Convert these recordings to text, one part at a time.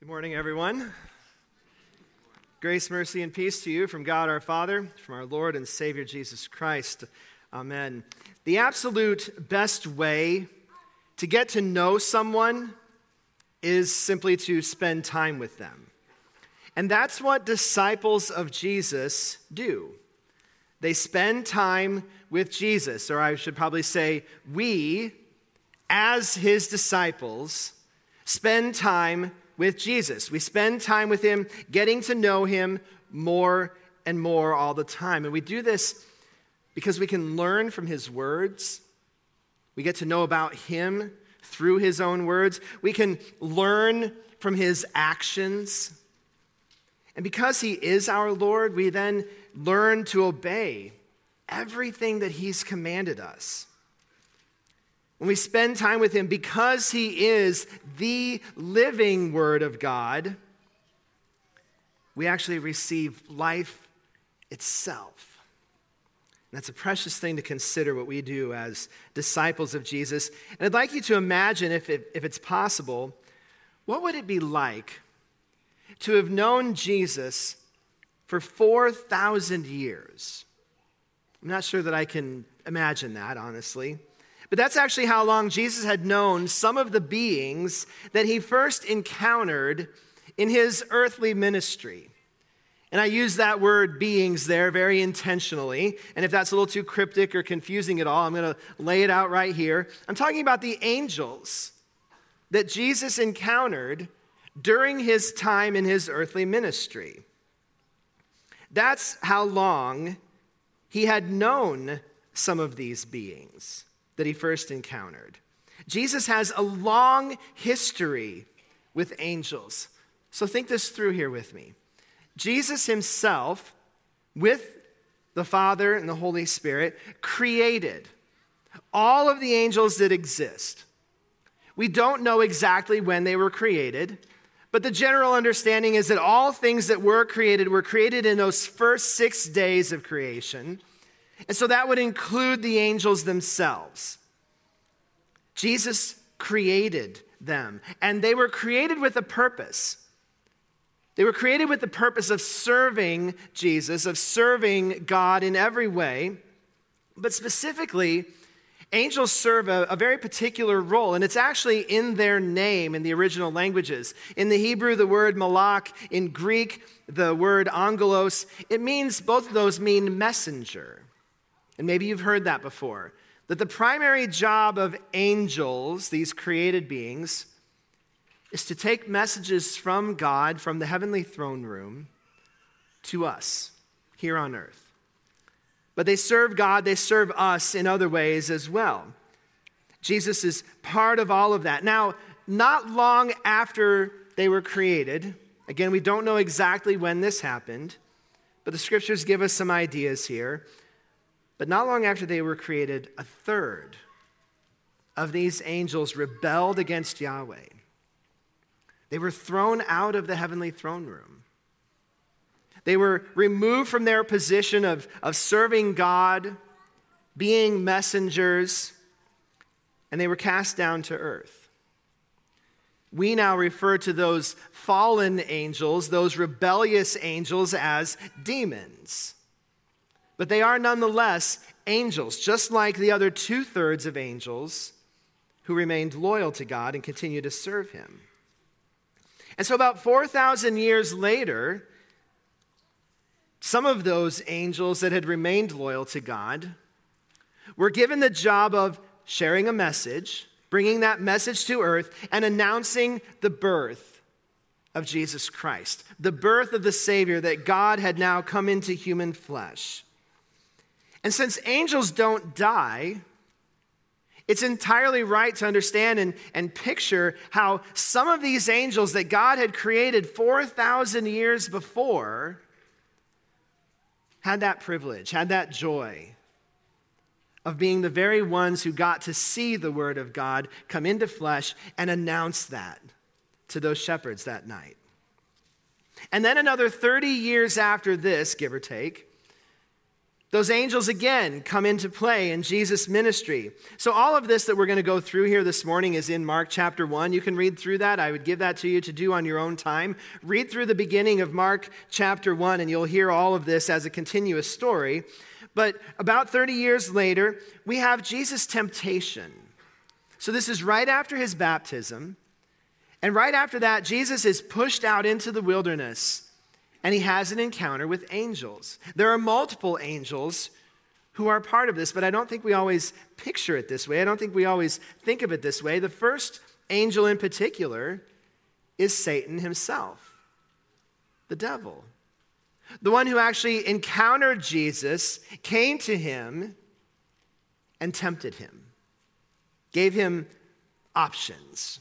Good morning, everyone. Grace, mercy, and peace to you from God our Father, from our Lord and Savior Jesus Christ. Amen. The absolute best way to get to know someone is simply to spend time with them. And that's what disciples of Jesus do. They spend time with Jesus, or I should probably say, we, as his disciples, spend time with Jesus. We spend time with him, getting to know him more and more all the time. And we do this because we can learn from his words. We get to know about him through his own words. We can learn from his actions. And because he is our Lord, we then learn to obey everything that he's commanded us when we spend time with Him, because He is the living Word of God, we actually receive life itself. And that's a precious thing to consider what we do as disciples of Jesus. And I'd like you to imagine, if, it, if it's possible, what would it be like to have known Jesus for 4,000 years? I'm not sure that I can imagine that, honestly. But that's actually how long Jesus had known some of the beings that he first encountered in his earthly ministry. And I use that word beings there very intentionally. And if that's a little too cryptic or confusing at all, I'm going to lay it out right here. I'm talking about the angels that Jesus encountered during his time in his earthly ministry. That's how long he had known some of these beings that he first encountered. Jesus has a long history with angels. So think this through here with me. Jesus himself, with the Father and the Holy Spirit, created all of the angels that exist. We don't know exactly when they were created, but the general understanding is that all things that were created were created in those first six days of creation. And so that would include the angels themselves. Jesus created them, and they were created with a purpose. They were created with the purpose of serving Jesus, of serving God in every way. But specifically, angels serve a, a, very particular role, and it's actually in their name in the original languages. In the Hebrew, the word malak, in Greek, the word angelos, it means, both of those mean messenger. And maybe you've heard that before. That the primary job of angels, these created beings, is to take messages from God, from the heavenly throne room, to us here on earth. But they serve God, they serve us in other ways as well. Jesus is part of all of that. Now, not long after they were created, again, we don't know exactly when this happened, but the scriptures give us some ideas here. But not long after they were created, a third of these angels rebelled against Yahweh. They were thrown out of the heavenly throne room. They were removed from their position of, of serving God, being messengers, and they were cast down to earth. We now refer to those fallen angels, those rebellious angels, as demons. But they are nonetheless angels, just like the other two thirds of angels who remained loyal to God and continue to serve Him. And so, about 4,000 years later, some of those angels that had remained loyal to God were given the job of sharing a message, bringing that message to earth, and announcing the birth of Jesus Christ, the birth of the Savior that God had now come into human flesh. And since angels don't die, it's entirely right to understand and, and picture how some of these angels that God had created 4,000 years before had that privilege, had that joy of being the very ones who got to see the Word of God come into flesh and announce that to those shepherds that night. And then another 30 years after this, give or take, Those angels again come into play in Jesus' ministry. So, all of this that we're going to go through here this morning is in Mark chapter 1. You can read through that. I would give that to you to do on your own time. Read through the beginning of Mark chapter 1, and you'll hear all of this as a continuous story. But about 30 years later, we have Jesus' temptation. So, this is right after his baptism. And right after that, Jesus is pushed out into the wilderness and he has an encounter with angels. There are multiple angels who are part of this, but I don't think we always picture it this way. I don't think we always think of it this way. The first angel in particular is Satan himself, the devil. The one who actually encountered Jesus came to him and tempted him, gave him options,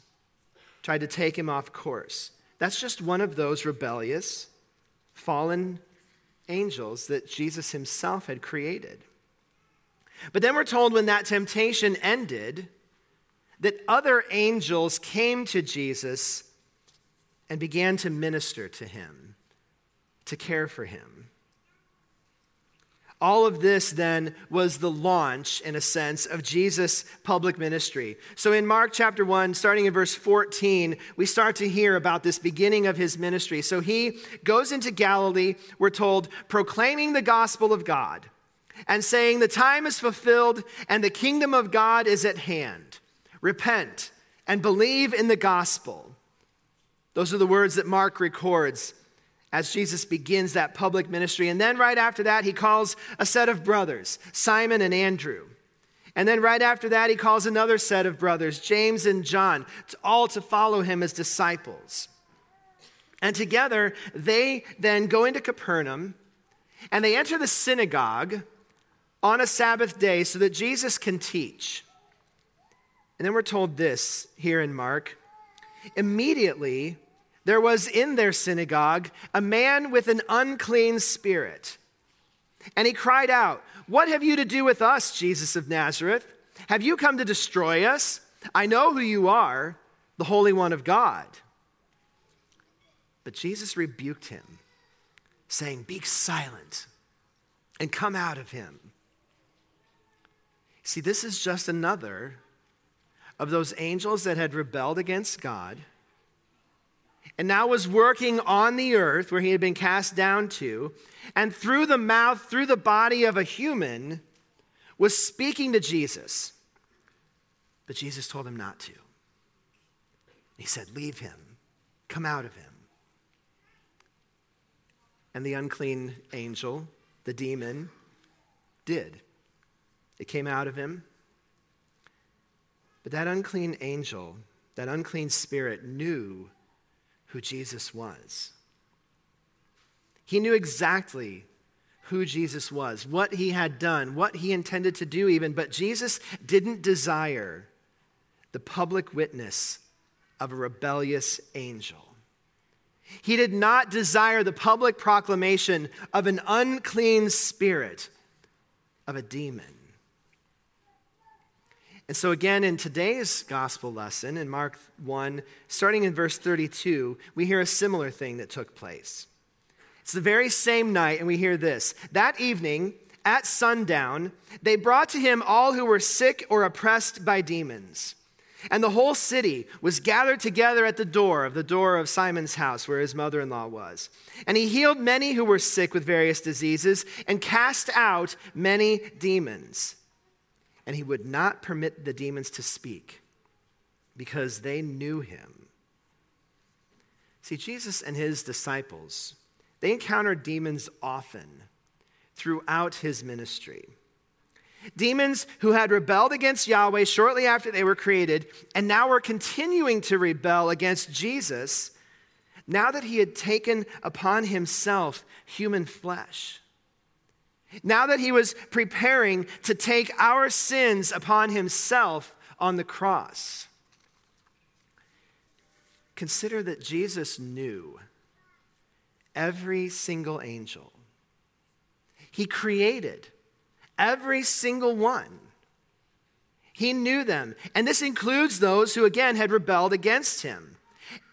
tried to take him off course. That's just one of those rebellious fallen angels that Jesus himself had created. But then we're told when that temptation ended that other angels came to Jesus and began to minister to him, to care for him. All of this then was the launch, in a sense, of Jesus' public ministry. So in Mark chapter 1, starting in verse 14, we start to hear about this beginning of his ministry. So he goes into Galilee, we're told, proclaiming the gospel of God and saying, The time is fulfilled and the kingdom of God is at hand. Repent and believe in the gospel. Those are the words that Mark records as Jesus begins that public ministry. And then right after that, he calls a set of brothers, Simon and Andrew. And then right after that, he calls another set of brothers, James and John, all to follow him as disciples. And together, they then go into Capernaum and they enter the synagogue on a Sabbath day so that Jesus can teach. And then we're told this here in Mark. Immediately, there was in their synagogue a man with an unclean spirit. And he cried out, What have you to do with us, Jesus of Nazareth? Have you come to destroy us? I know who you are, the Holy One of God. But Jesus rebuked him, saying, Be silent and come out of him. See, this is just another of those angels that had rebelled against God and now was working on the earth where he had been cast down to, and through the mouth, through the body of a human, was speaking to Jesus. But Jesus told him not to. He said, Leave him, come out of him. And the unclean angel, the demon, did. It came out of him. But that unclean angel, that unclean spirit, knew who Jesus was. He knew exactly who Jesus was, what he had done, what he intended to do, even, but Jesus didn't desire the public witness of a rebellious angel. He did not desire the public proclamation of an unclean spirit, of a demon. And so, again, in today's gospel lesson, in Mark 1, starting in verse 32, we hear a similar thing that took place. It's the very same night, and we hear this. That evening, at sundown, they brought to him all who were sick or oppressed by demons. And the whole city was gathered together at the door of the door of Simon's house where his mother in law was. And he healed many who were sick with various diseases and cast out many demons and he would not permit the demons to speak because they knew him. See, Jesus and his disciples, they encountered demons often throughout his ministry. Demons who had rebelled against Yahweh shortly after they were created and now were continuing to rebel against Jesus now that he had taken upon himself human flesh. Now that he was preparing to take our sins upon himself on the cross, consider that Jesus knew every single angel. He created every single one. He knew them. And this includes those who, again, had rebelled against him.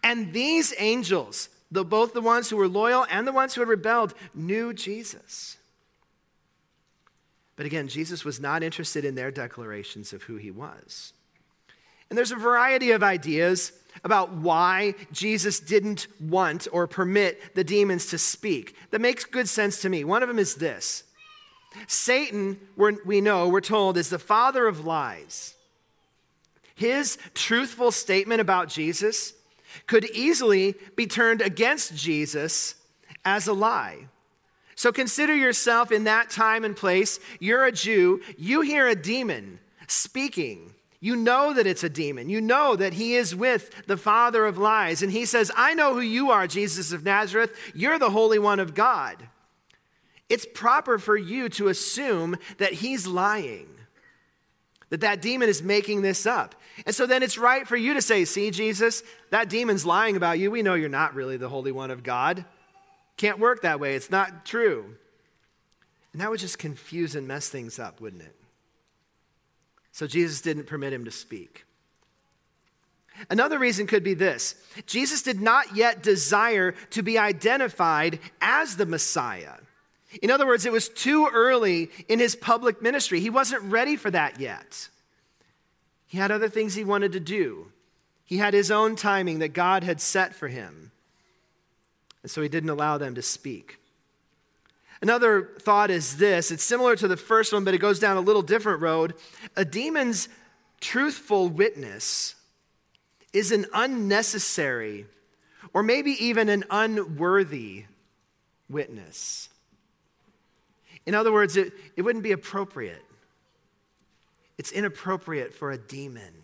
And these angels, the, both the ones who were loyal and the ones who had rebelled, knew Jesus. But again, Jesus was not interested in their declarations of who he was. And there's a variety of ideas about why Jesus didn't want or permit the demons to speak that makes good sense to me. One of them is this Satan, we know, we're told, is the father of lies. His truthful statement about Jesus could easily be turned against Jesus as a lie. So consider yourself in that time and place. You're a Jew, you hear a demon speaking. You know that it's a demon. You know that he is with the father of lies. And he says, I know who you are, Jesus of Nazareth. You're the Holy One of God. It's proper for you to assume that he's lying, that that demon is making this up. And so then it's right for you to say, See, Jesus, that demon's lying about you. We know you're not really the Holy One of God. Can't work that way. It's not true. And that would just confuse and mess things up, wouldn't it? So Jesus didn't permit him to speak. Another reason could be this Jesus did not yet desire to be identified as the Messiah. In other words, it was too early in his public ministry. He wasn't ready for that yet. He had other things he wanted to do. He had his own timing that God had set for him. And so he didn't allow them to speak. Another thought is this it's similar to the first one, but it goes down a little different road. A demon's truthful witness is an unnecessary or maybe even an unworthy witness. In other words, it, it wouldn't be appropriate. It's inappropriate for a demon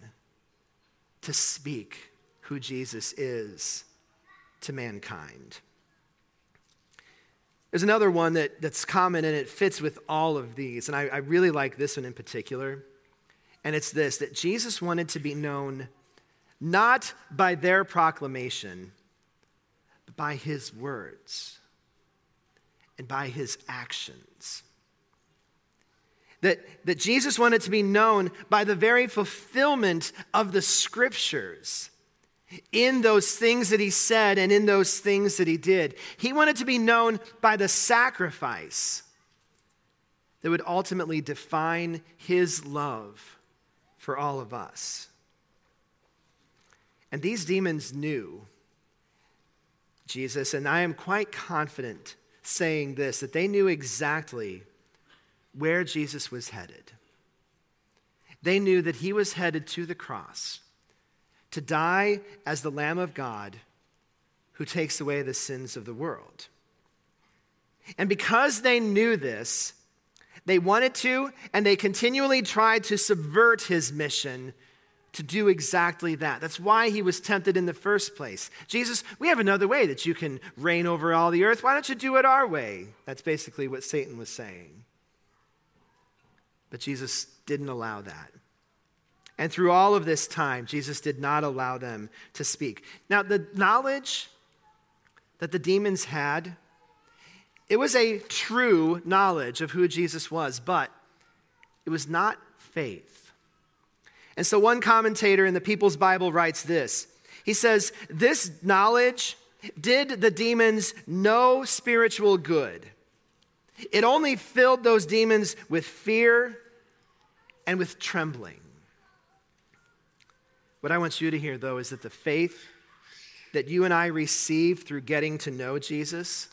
to speak who Jesus is to mankind. There's another one that, that's common and it fits with all of these, and I, I really like this one in particular. And it's this that Jesus wanted to be known not by their proclamation, but by his words and by his actions. That, that Jesus wanted to be known by the very fulfillment of the scriptures in those things that he said and in those things that he did. He wanted to be known by the sacrifice that would ultimately define his love for all of us. And these demons knew Jesus, and I am quite confident saying this that they knew exactly where Jesus was headed. They knew that he was headed to the cross to die as the Lamb of God who takes away the sins of the world. And because they knew this, they wanted to, and they continually tried to subvert his mission to do exactly that. That's why he was tempted in the first place. Jesus, we have another way that you can reign over all the earth. Why don't you do it our way? That's basically what Satan was saying. But Jesus didn't allow that. And through all of this time, Jesus did not allow them to speak. Now, the knowledge that the demons had, it was a true knowledge of who Jesus was, but it was not faith. And so, one commentator in the People's Bible writes this He says, This knowledge did the demons no spiritual good. It only filled those demons with fear and with trembling. What I want you to hear, though, is that the faith that you and I receive through getting to know Jesus,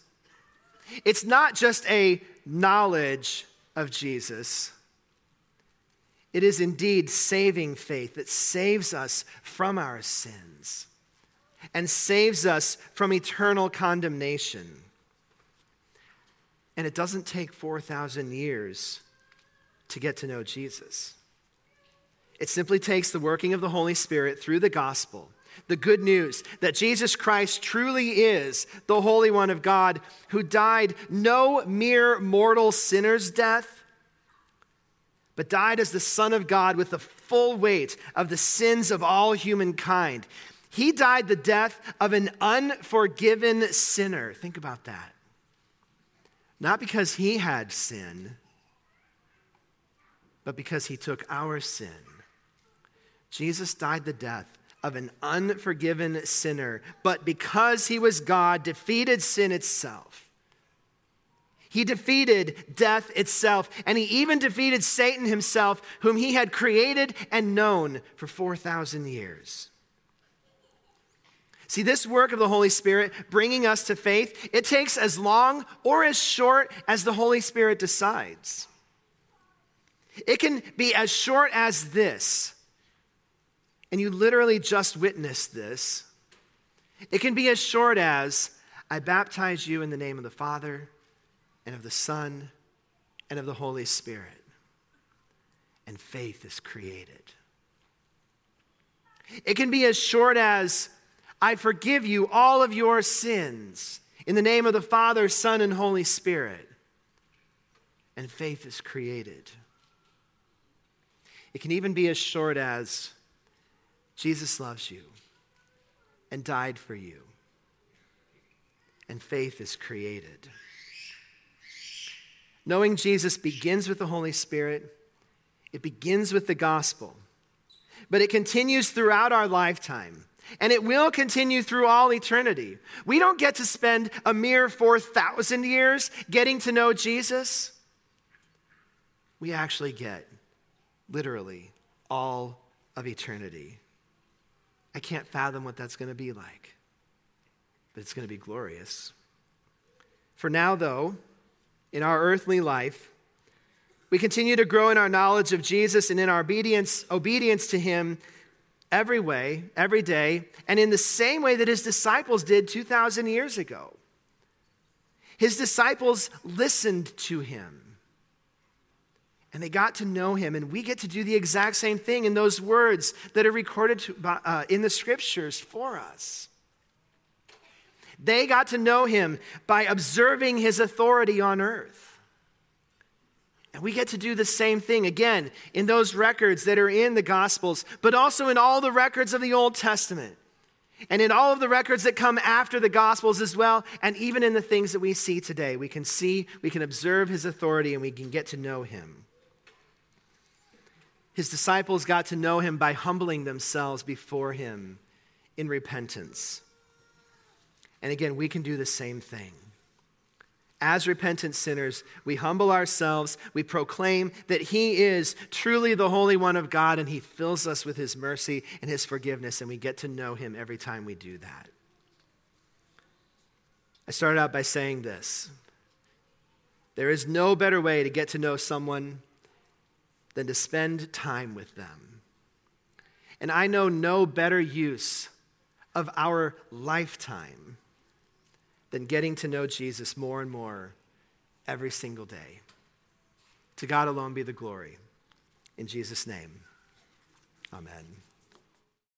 it's not just a knowledge of Jesus. It is indeed saving faith that saves us from our sins and saves us from eternal condemnation. And it doesn't take 4,000 years to get to know Jesus. It simply takes the working of the Holy Spirit through the gospel, the good news that Jesus Christ truly is the Holy One of God who died no mere mortal sinner's death, but died as the Son of God with the full weight of the sins of all humankind. He died the death of an unforgiven sinner. Think about that. Not because he had sin, but because he took our sin Jesus died the death of an unforgiven sinner, but because he was God, defeated sin itself. He defeated death itself, and he even defeated Satan himself, whom he had created and known for 4,000 years. See, this work of the Holy Spirit bringing us to faith, it takes as long or as short as the Holy Spirit decides. It can be as short as this, and you literally just witnessed this. It can be as short as, I baptize you in the name of the Father and of the Son and of the Holy Spirit. And faith is created. It can be as short as, I forgive you all of your sins in the name of the Father, Son, and Holy Spirit. And faith is created. It can even be as short as, Jesus loves you and died for you. And faith is created. Knowing Jesus begins with the Holy Spirit, it begins with the gospel, but it continues throughout our lifetime. And it will continue through all eternity. We don't get to spend a mere 4,000 years getting to know Jesus. We actually get literally all of eternity. I can't fathom what that's going to be like, but it's going to be glorious. For now, though, in our earthly life, we continue to grow in our knowledge of Jesus and in our obedience, obedience to Him every way, every day, and in the same way that His disciples did 2,000 years ago. His disciples listened to Him and they got to know Him, and we get to do the exact same thing in those words that are recorded to, uh, in the scriptures for us. They got to know him by observing his authority on earth. And we get to do the same thing again in those records that are in the Gospels, but also in all the records of the Old Testament. And in all of the records that come after the Gospels as well, and even in the things that we see today, we can see, we can observe his authority, and we can get to know him. His disciples got to know him by humbling themselves before him in repentance. And again, we can do the same thing. As repentant sinners, we humble ourselves, we proclaim that He is truly the Holy One of God, and He fills us with His mercy and His forgiveness, and we get to know Him every time we do that. I started out by saying this there is no better way to get to know someone than to spend time with them. And I know no better use of our lifetime than getting to know Jesus more and more every single day. To God alone be the glory. In Jesus' name, amen.